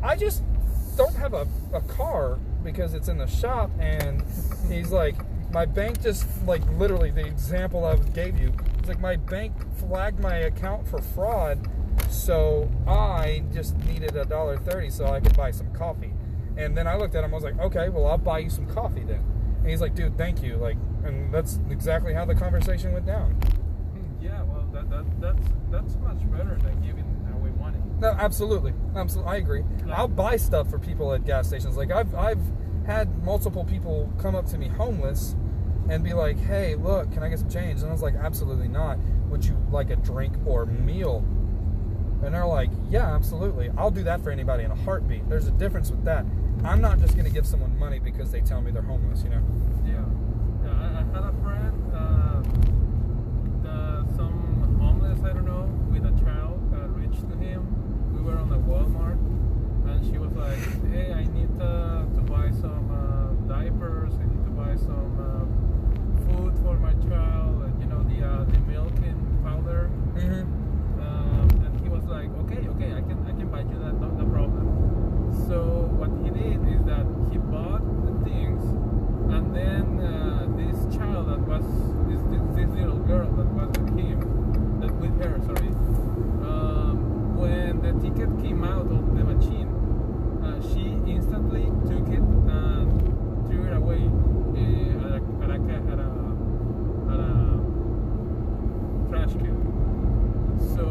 I just don't have a, a car because it's in the shop and he's like my bank just like literally the example I gave you it's like my bank flagged my account for fraud so I just needed a dollar thirty so I could buy some coffee And then I looked at him. I was like, okay, well, I'll buy you some coffee then. And he's like, dude, thank you. Like, and that's exactly how the conversation went down. Hmm, Yeah, well, that, that that's that's much better than giving away money. No, absolutely, absolutely, I agree. Like- I'll buy stuff for people at gas stations. Like I've I've had multiple people come up to me homeless and be like, "Hey, look, can I get some change?" And I was like, "Absolutely not. Would you like a drink or meal?" And they're like, "Yeah, absolutely. I'll do that for anybody in a heartbeat." There's a difference with that. I'm not just going to give someone money because they tell me they're homeless. You know? Yeah, yeah. I, I had a friend, uh, the, some homeless, I don't know, with a child uh, reached to him. We were on a Walmart, and she was like, "Hey, I need uh, to buy some uh, diapers. I need to buy some uh, food for my child. And, you know, the uh, the milk and powder." Mm-hmm. Um, and he was like, okay, okay, I can, I can buy you that, no, no problem. So what he did is that he bought the things, and then uh, this child that was this, this, this little girl that was with him, that with her, sorry. Um, when the ticket came out of the machine, uh, she instantly took it and threw it away uh, at a, at a, ca- at a, at a trash can. So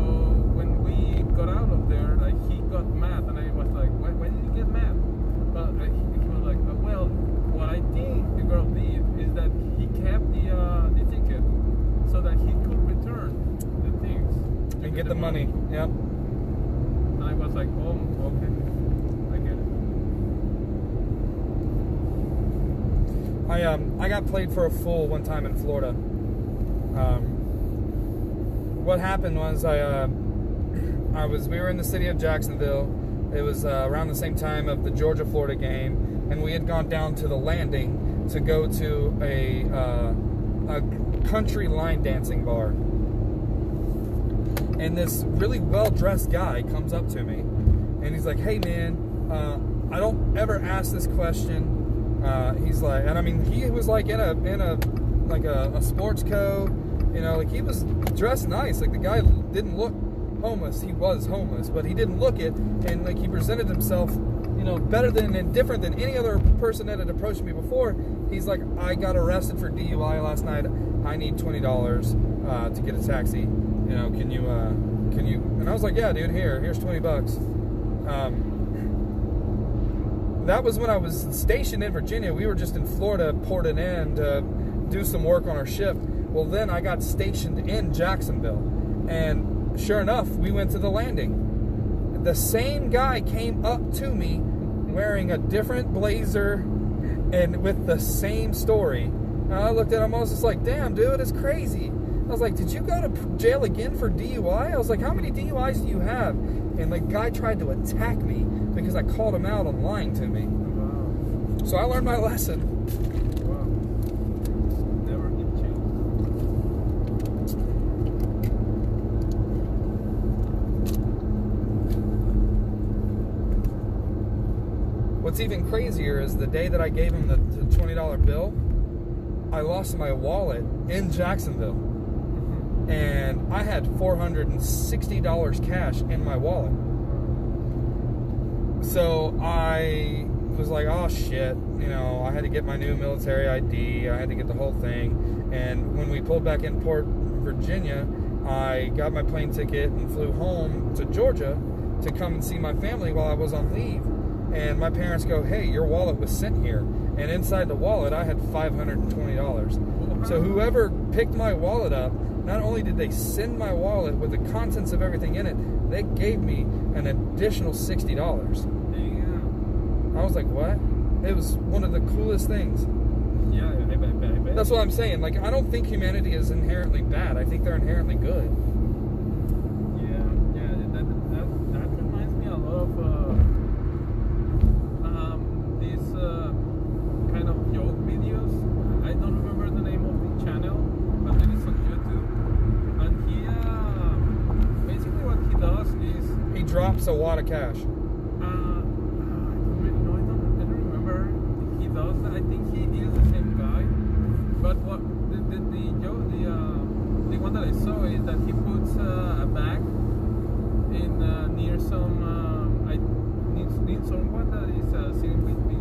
when we got out of there, like he got mad, and I was like, "Why, why did you get mad?" But uh, he, he was like, uh, "Well, what I think the girl did is that he kept the uh, the ticket so that he could return the things And get the money. Yep. And I was like, "Oh, okay, I get it." I um I got played for a fool one time in Florida. Um, what happened was I uh, I was we were in the city of Jacksonville. It was uh, around the same time of the Georgia Florida game, and we had gone down to the landing to go to a uh, a country line dancing bar. And this really well dressed guy comes up to me, and he's like, "Hey man, uh, I don't ever ask this question." Uh, he's like, and I mean, he was like in a in a like a, a sports coat, you know, like he was dressed nice. Like the guy didn't look homeless. He was homeless, but he didn't look it, and like he presented himself, you know, better than and different than any other person that had approached me before. He's like, I got arrested for DUI last night. I need twenty dollars uh, to get a taxi. You know, can you uh, can you? And I was like, yeah, dude, here, here's twenty bucks. Um, that was when I was stationed in Virginia. We were just in Florida, porting in to do some work on our ship. Well, then I got stationed in Jacksonville, and sure enough, we went to the landing. The same guy came up to me wearing a different blazer and with the same story. And I looked at him, I was just like, damn, dude, it's crazy. I was like, did you go to jail again for DUI? I was like, how many DUIs do you have? And the guy tried to attack me because I called him out on lying to me. Wow, So I learned my lesson. wow. Never change. What's even crazier is the day that I gave him the, the $20 bill, I lost my wallet in Jacksonville. Mm-hmm. And I had $460 cash in my wallet. So I was like, oh shit, you know, I had to get my new military ID, I had to get the whole thing. And when we pulled back in Port Virginia, I got my plane ticket and flew home to Georgia to come and see my family while I was on leave. And my parents go, hey, your wallet was sent here. And inside the wallet, I had $520. So whoever picked my wallet up, not only did they send my wallet with the contents of everything in it, they gave me an additional $60. I was like, what? It was one of the coolest things. Yeah, I bet, I bet, I bet. That's what I'm saying. Like, I don't think humanity is inherently bad. I think they're inherently good. Yeah, yeah, that, that, that reminds me a lot of uh, um, these uh, kind of joke videos. I don't remember the name of the channel, but it is on YouTube. And he, uh, basically what he does is, He drops a wad of cash. uh, I don't really know, I don't, I don't remember. He does that. I think he is the same guy. But what the the the, joke, the, uh, the one that I saw is that he puts uh, a bag in uh, near some um, I needs need someone that is uh, sitting with me,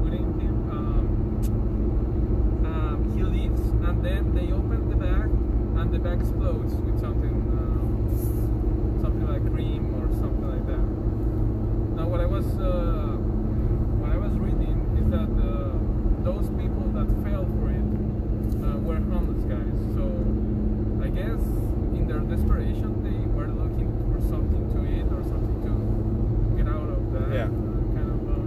within him. Um, um, he leaves, and then they open the bag, and the bag explodes with something, um, something like cream or something like that. Now, what I was, uh, what I was reading is that uh, those people that fell for it uh, were homeless guys. So, I guess in their desperation, they were looking for something to eat or something to get out of that Yeah. uh, kind of. Uh,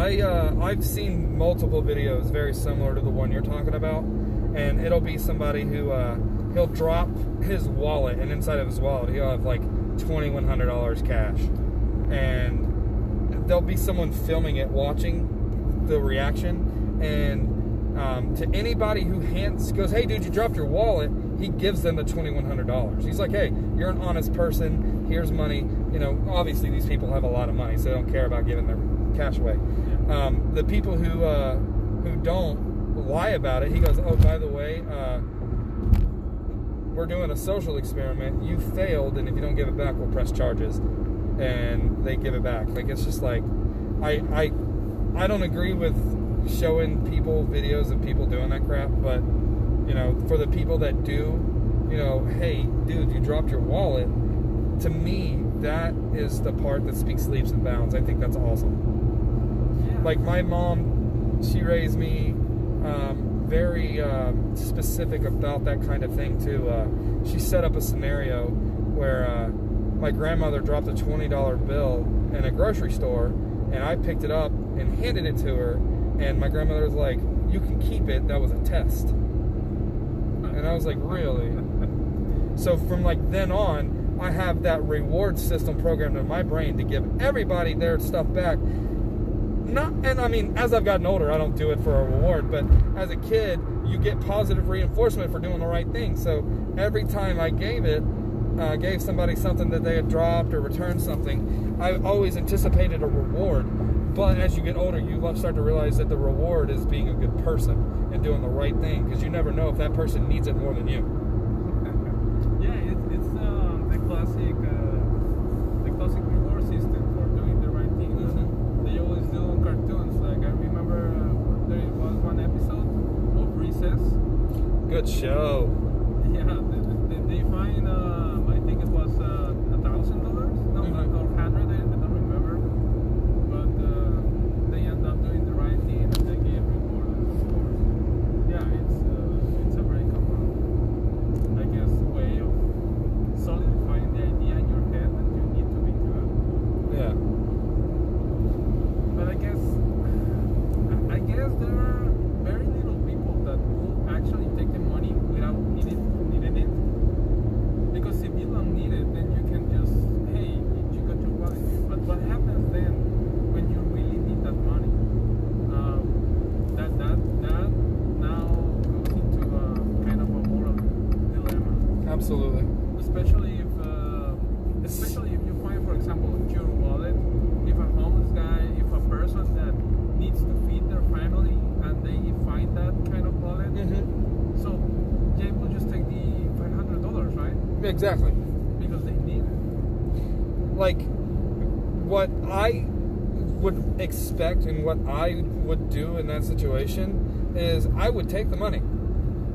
I uh, I've seen multiple videos very similar to the one you're talking about, and it'll be somebody who uh, he'll drop his wallet, and inside of his wallet he'll have like twenty one hundred dollars cash, and there'll be someone filming it, watching the reaction, and um, to anybody who hands goes, "Hey, dude, you dropped your wallet," he gives them the twenty one hundred dollars. He's like, "Hey, you're an honest person. Here's money." You know, obviously these people have a lot of money, so they don't care about giving their cash away. Um, the people who uh, who don't lie about it, he goes, "Oh, by the way, uh, we're doing a social experiment. You failed, and if you don't give it back, we'll press charges." And they give it back. Like it's just like, I I I don't agree with showing people videos of people doing that crap, but you know, for the people that do, you know, hey, dude, you dropped your wallet. To me, that is the part that speaks leaps and bounds. I think that's awesome. Like my mom she raised me um, very um, specific about that kind of thing too. Uh, she set up a scenario where uh, my grandmother dropped a $20 bill in a grocery store and i picked it up and handed it to her and my grandmother was like you can keep it. That was a test. And i was like really? So from like then on i have that reward system programmed in my brain to give everybody their stuff back not and I mean as I've gotten older I don't do it for a reward but as a kid you get positive reinforcement for doing the right thing. So every time I gave it uh, gave somebody something that they had dropped or returned something I always anticipated a reward. But as you get older you start to realize that the reward is being a good person and doing the right thing because you never know if that person needs it more than you yeah, it's it's um, the classic uh, the classic reward system for doing the right thing. that Mhm. They always do in cartoons. Like I remember uh, there was one episode of Recess. good show Yeah, they, they, they find uh, I think it was uh, a thousand dollars, no, Mhm. or hundred. I I don't remember. But uh, they end up doing the right thing and they get rewarded, of course. Yeah, it's uh, it's a very common, I guess, way of solidifying the idea in your head that you need to be good. yeah But I guess, I guess there are very little people that will actually take the money without needing needing it. Because if you don't need it, then you can just, hey, you got your wallet. But what happens then when you really need that money? Um, that that that now goes into a kind of a moral dilemma absolutely especially if uh, especially if you find for example your wallet if a homeless guy if a person that needs to feed their family and they find that kind of wallet mm-hmm. so they will just take the $500 right exactly because they need it like what I would expect and what I would do in that situation is I would take the money.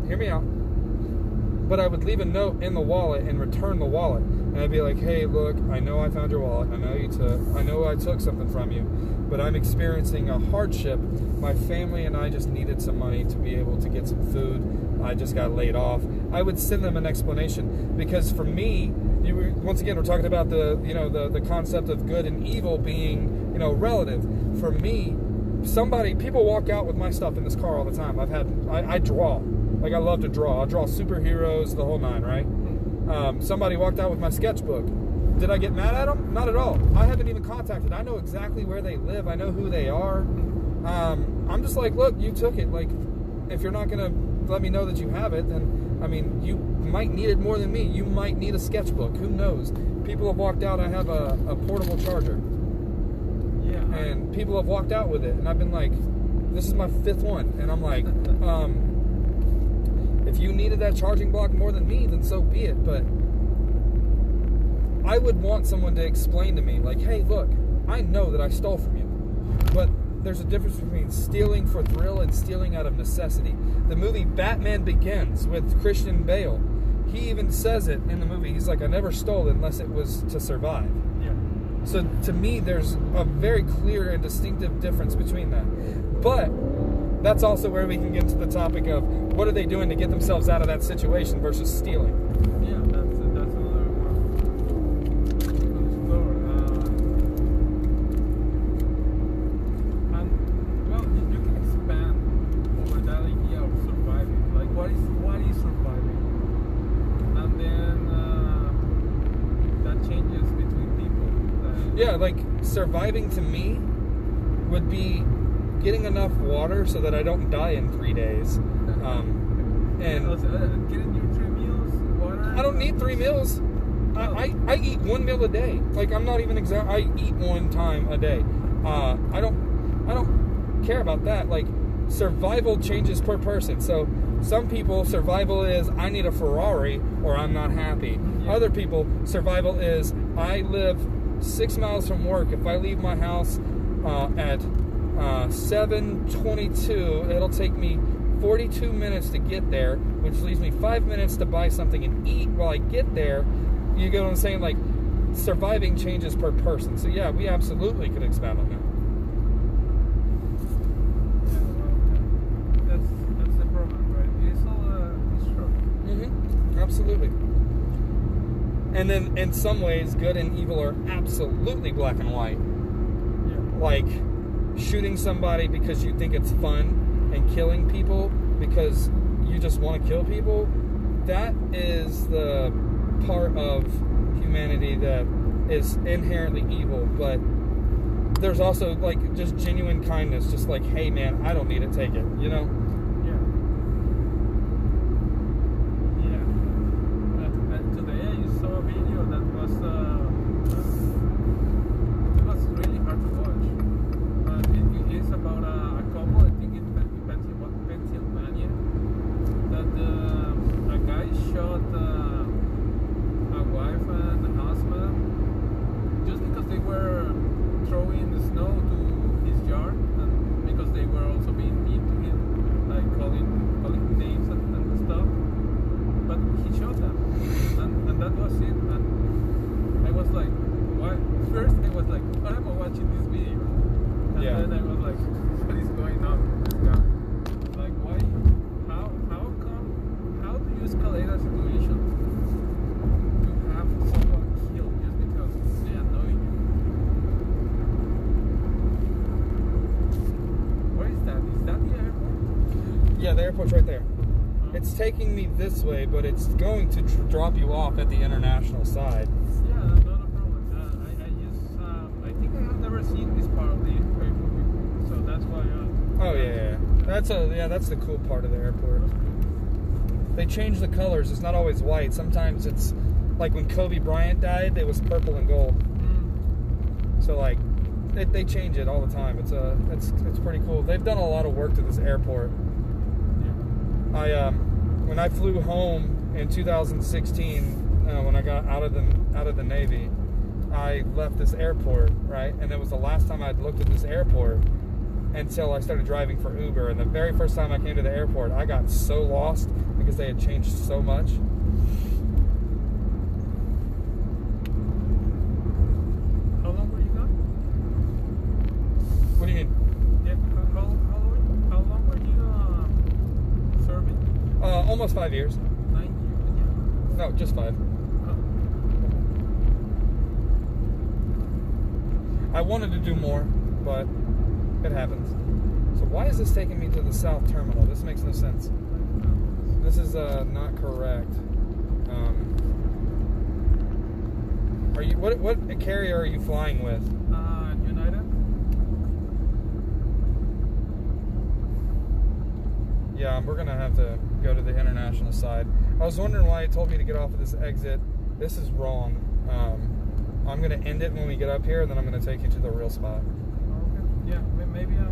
Hear me out. But I would leave a note in the wallet and return the wallet. And I'd be like, hey, look, I know I found your wallet. I know you took I know I took something from you, but I'm experiencing a hardship. My family and I just needed some money to be able to get some food. I just got laid off. I would send them an explanation because for me, you once again we're talking about the you know the the concept of good and evil being you know relative. For me, somebody people walk out with my stuff in this car all the time. I've had I, I draw like I love to draw. I draw superheroes, the whole nine, right? Um, somebody walked out with my sketchbook. Did I get mad at them? Not at all. I haven't even contacted. I know exactly where they live. I know who they are. Um, I'm just like, look, you took it. Like, if you're not gonna let me know that you have it, then I mean, you might need it more than me. You might need a sketchbook. Who knows? People have walked out. I have a, a portable charger, yeah and people have walked out with it, and I've been like, this is my fifth one, and I'm like, um, if you needed that charging block more than me, then so be it. But I would want someone to explain to me, like, hey, look, I know that I stole from you, but there's a difference between stealing for thrill and stealing out of necessity. The movie Batman Begins with Christian Bale, he even says it in the movie. He's like, I never stole unless it was to survive. Yeah. So to me, there's a very clear and distinctive difference between that. But that's also where we can get into the topic of what are they doing to get themselves out of that situation versus stealing. Yeah, that's that's another one to explore. Uh, and well, you, you can expand over that idea of surviving. Like, what is what is surviving? And then uh, that changes between people. Like, Yeah, like surviving to me would be getting enough water so that I don't die in three days. Um, and also, uh, getting your three meals, water. I don't need three meals. I, I, I eat one meal a day. Like I'm not even exact. I eat one time a day. Uh, I don't I don't care about that. Like survival changes per person. So some people survival is I need a Ferrari or I'm not happy. Yeah. Other people survival is I live six miles from work. If I leave my house uh, at uh, 7:22, it'll take me 42 minutes to get there, which leaves me five minutes to buy something and eat while I get there. You get what I'm saying? Like surviving changes per person. So yeah, we absolutely could expand on that. Yeah, that's that's the problem, right? It's all a construct. hmm Absolutely. And then in some ways, good and evil are absolutely black and white. Yeah. Like shooting somebody because you think it's fun and killing people because you just want to kill people. That is the part of humanity that is inherently evil, but there's also like just genuine kindness, just like, hey man, I don't need it, take it, you know? Yeah. Yeah. Uh, and today I saw a video that was uh, it was really hard to watch. Uh, it, it is about a, a couple, I think in Pen- Pennsylvania, Pennsylvania that uh, a guy shot uh, a wife and a husband just because they were throwing snow to his yard and because they were also being mean to him, like calling calling him names and, and stuff. But he shot them, and, and that was it. And I was like, why? First I was like, why am I watching this video? And Yeah. then I was like, what is going on with this guy? Like, why? How? How come? How do you escalate a situation to have someone killed just because they annoy you? Where is that? Is that the airport? Yeah, the airport's right there. It's taking me this way, but it's going to tr- drop you off at the international side. Yeah, not a problem. Uh, I, I just, uh, I think I have never seen this part of the airport before, so that's why. Uh, Oh yeah, yeah, yeah. that's a yeah, that's the cool part of the airport. They change the colors. It's not always white. Sometimes it's like when Kobe Bryant died, it was purple and gold. Mm, So like, they, they change it all the time. It's a it's it's pretty cool. They've done a lot of work to this airport. yeah. I um when I flew home in 2016 uh, when I got out of the out of the Navy, I left this airport right, and it was the last time I'd looked at this airport until I started driving for Uber. And the very first time I came to the airport, I got so lost because they had changed so much. How long were you gone? What do you mean? Yeah. How, how, how, long, how long were you uh, serving? Uh, almost five years. Nine years. No, just five. Oh. I wanted to do more, but it happens. So why is this taking me to the south terminal? This makes no sense. This is uh, not correct. Um, are you what what carrier are you flying with? Uh, United. Yeah, we're gonna have to go to the international side. I was wondering why it told me to get off of this exit. This is wrong. Um, I'm gonna end it when we get up here, and then I'm gonna take you to the real spot. Okay. Yeah. Maybe I. Uh,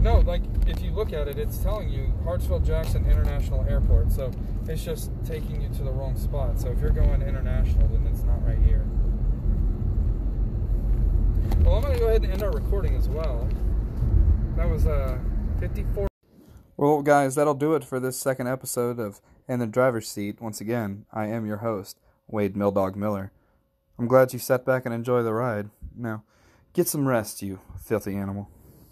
No, like if you look at it, it's telling you Hartsfield Jackson International Airport. So it's just taking you to the wrong spot. So if you're going international, then it's not right here. Well, I'm gonna go ahead and end our recording as well. That was uh 54. Well, guys, that'll do it for this second episode of In the Driver's Seat. Once again, I am your host, Wade Milldog Miller. I'm glad you sat back and enjoy the ride. Now, get some rest, you filthy animal.